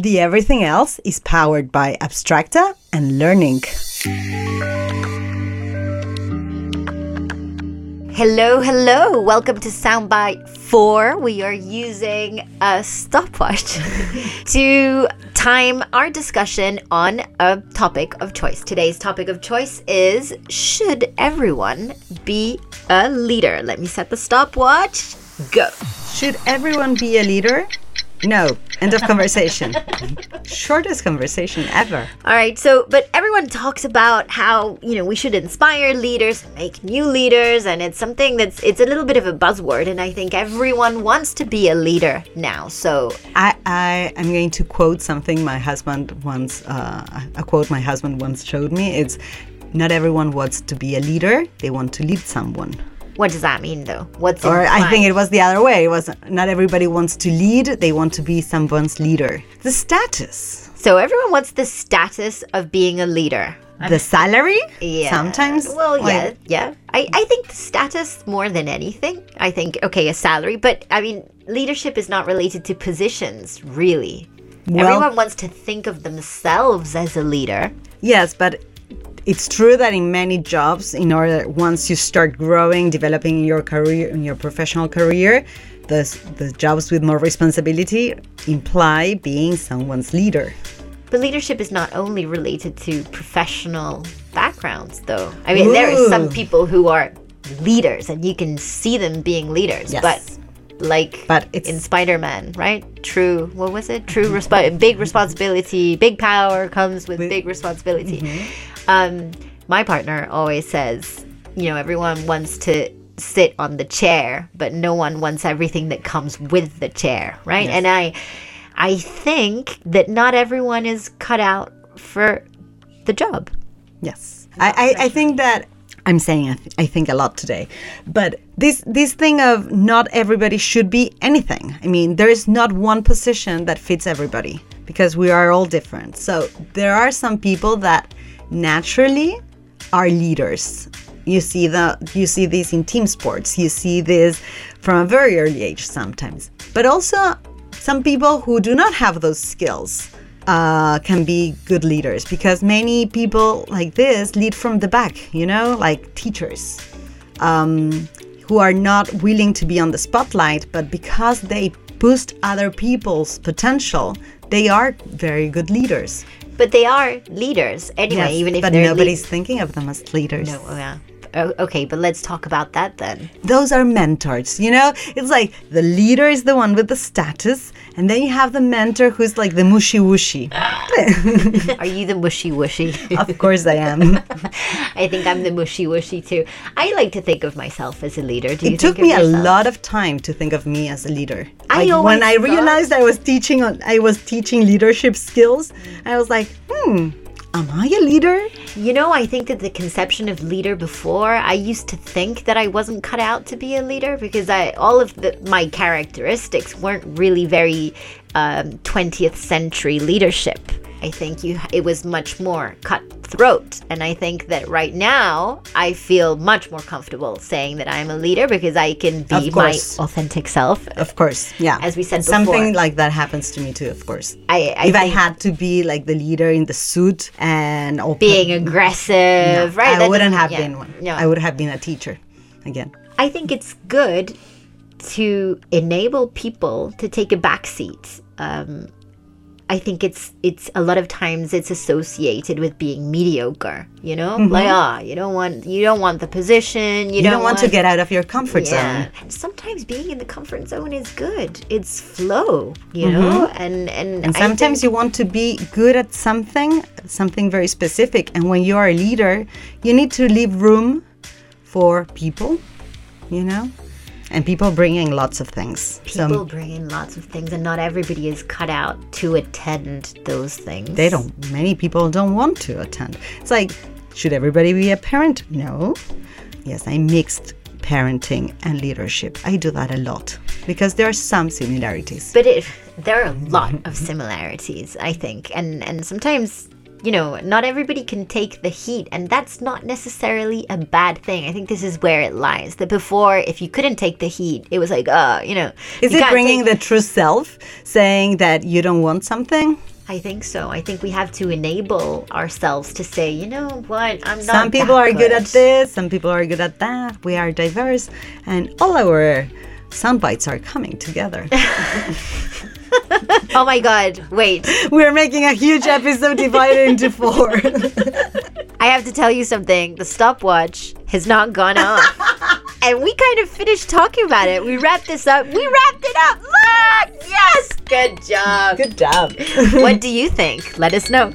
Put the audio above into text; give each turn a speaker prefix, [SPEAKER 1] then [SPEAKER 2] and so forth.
[SPEAKER 1] The everything else is powered by Abstracta and Learning.
[SPEAKER 2] Hello, hello. Welcome to Soundbite 4. We are using a stopwatch to time our discussion on a topic of choice. Today's topic of choice is Should everyone be a leader? Let me set the stopwatch. Go.
[SPEAKER 1] Should everyone be a leader? No. End of conversation. Shortest conversation ever.
[SPEAKER 2] All right, so, but everyone talks about how, you know, we should inspire leaders, make new leaders, and it's something that's, it's a little bit of a buzzword, and I think everyone wants to be a leader now, so.
[SPEAKER 1] I, I am going to quote something my husband once, uh, a quote my husband once showed me. It's, not everyone wants to be a leader, they want to lead someone.
[SPEAKER 2] What does that mean, though? What's
[SPEAKER 1] Or I think it was the other way. It was not everybody wants to lead, they want to be someone's leader. The status,
[SPEAKER 2] So everyone wants the status of being a leader.
[SPEAKER 1] the salary,
[SPEAKER 2] Yeah.
[SPEAKER 1] sometimes.
[SPEAKER 2] Well, yeah, yeah. I, I think status more than anything. I think, okay, a salary, but I mean, leadership is not related to positions, really.
[SPEAKER 1] Well-
[SPEAKER 2] Everyone wants to think of themselves as a leader.
[SPEAKER 1] Yes, but it's true that in many jobs, in order once you start growing, developing your career, in your professional career, the the jobs with more responsibility imply being someone's leader.
[SPEAKER 2] But leadership is not only related to professional backgrounds, though. I mean, there are some people who are leaders, and you can see them being leaders.
[SPEAKER 1] Yes.
[SPEAKER 2] But like
[SPEAKER 1] But it's-
[SPEAKER 2] in Spider-Man, right? True. What was it? True. Resp- big responsibility, big power comes with big responsibility. Mm-hmm. Um, my partner always says, you know, everyone wants to sit on the chair, but no one wants everything that comes with the chair, right? And I, I think that not everyone is cut out for the job.
[SPEAKER 1] Yes, I, I, I think that I'm saying I, th- I think a lot today, but this this thing of not everybody should be anything. I mean, there is not one position that fits everybody because we are all different. So there are some people that naturally are leaders. You see the you see this in team sports. You see this from a very early age sometimes, but also some people who do not have those skills uh, can be good leaders because many people like this lead from the back, you know, like teachers um, who are not willing to be on the spotlight, but because they boost other people's potential, they are very good leaders.
[SPEAKER 2] But they are leaders anyway,
[SPEAKER 1] Yes,
[SPEAKER 2] even if
[SPEAKER 1] but nobody's thinking of them as leaders.
[SPEAKER 2] no, yeah. Oh, okay, but let's talk about that then.
[SPEAKER 1] Those are mentors, you know? It's like the leader is the one with the status, and then you have the mentor who's like the mushy wushy.
[SPEAKER 2] Are you the mushy wushy?
[SPEAKER 1] of course I am.
[SPEAKER 2] I think I'm the mushy wushy too. I like to think of myself as a leader. Do you
[SPEAKER 1] it took me a lot of time to think of me as a leader.
[SPEAKER 2] I
[SPEAKER 1] Like,
[SPEAKER 2] always
[SPEAKER 1] when I realized I was teaching on I was teaching leadership skills, I was like, hmm, am I a leader?
[SPEAKER 2] You know, I think that the conception of leader before, I used to think that I wasn't cut out to be a leader because I all of the, my characteristics weren't really very um, 20th century leadership. I think you it was much more cutthroat, and I think that right now I feel much more comfortable saying that I'm a leader because I can be my authentic self.
[SPEAKER 1] Of course, yeah.
[SPEAKER 2] As we said before.
[SPEAKER 1] something like that happens to me too. Of course,
[SPEAKER 2] I, I
[SPEAKER 1] if I had to be like the leader in the suit and open,
[SPEAKER 2] being aggressive, right?
[SPEAKER 1] I wouldn't have
[SPEAKER 2] yeah,
[SPEAKER 1] been one.
[SPEAKER 2] No,
[SPEAKER 1] I would have been a teacher again.
[SPEAKER 2] I think it's good to enable people to take a back seat. Um, I think it's it's a lot of times it's associated with being mediocre. You know, like ah, you don't want you don't want the position. You,
[SPEAKER 1] You don't want to get out of your comfort
[SPEAKER 2] yeah.
[SPEAKER 1] zone.
[SPEAKER 2] And sometimes being in the comfort zone is good. It's flow, you know, and and
[SPEAKER 1] And sometimes you want to be good at something, something very specific. And when you are a leader, you need to leave room for people, you know? And people bringing lots of things.
[SPEAKER 2] people
[SPEAKER 1] so
[SPEAKER 2] bring in lots of things, and not everybody is cut out to attend those things.
[SPEAKER 1] they don't, many people don't want to attend. It's like, should everybody be a parent? No. Yes, I mixed parenting and leadership. I do that a lot because there are some similarities.
[SPEAKER 2] But it, there are a lot of similarities, I think, and and sometimes you know, not everybody can take the heat, and that's not necessarily a bad thing. I think this is where it lies. That before, if you couldn't take the heat, it was like, uh, you know.
[SPEAKER 1] Is
[SPEAKER 2] you
[SPEAKER 1] it bringing the true self, saying that you don't want something?
[SPEAKER 2] I think so. I think we have to enable ourselves to say, you know what, I'm not.
[SPEAKER 1] Some people are good at this, some people are good at that. We are diverse, and all our sound bites are coming together.
[SPEAKER 2] Oh my god! Wait,
[SPEAKER 1] We're making a huge episode divided into four.
[SPEAKER 2] I have to tell you something. The stopwatch has not gone off. and we kind of finished talking about it. We wrapped this up. We wrapped it up. Look! Yes! Good job.
[SPEAKER 1] Good job.
[SPEAKER 2] what do you think? Let us know.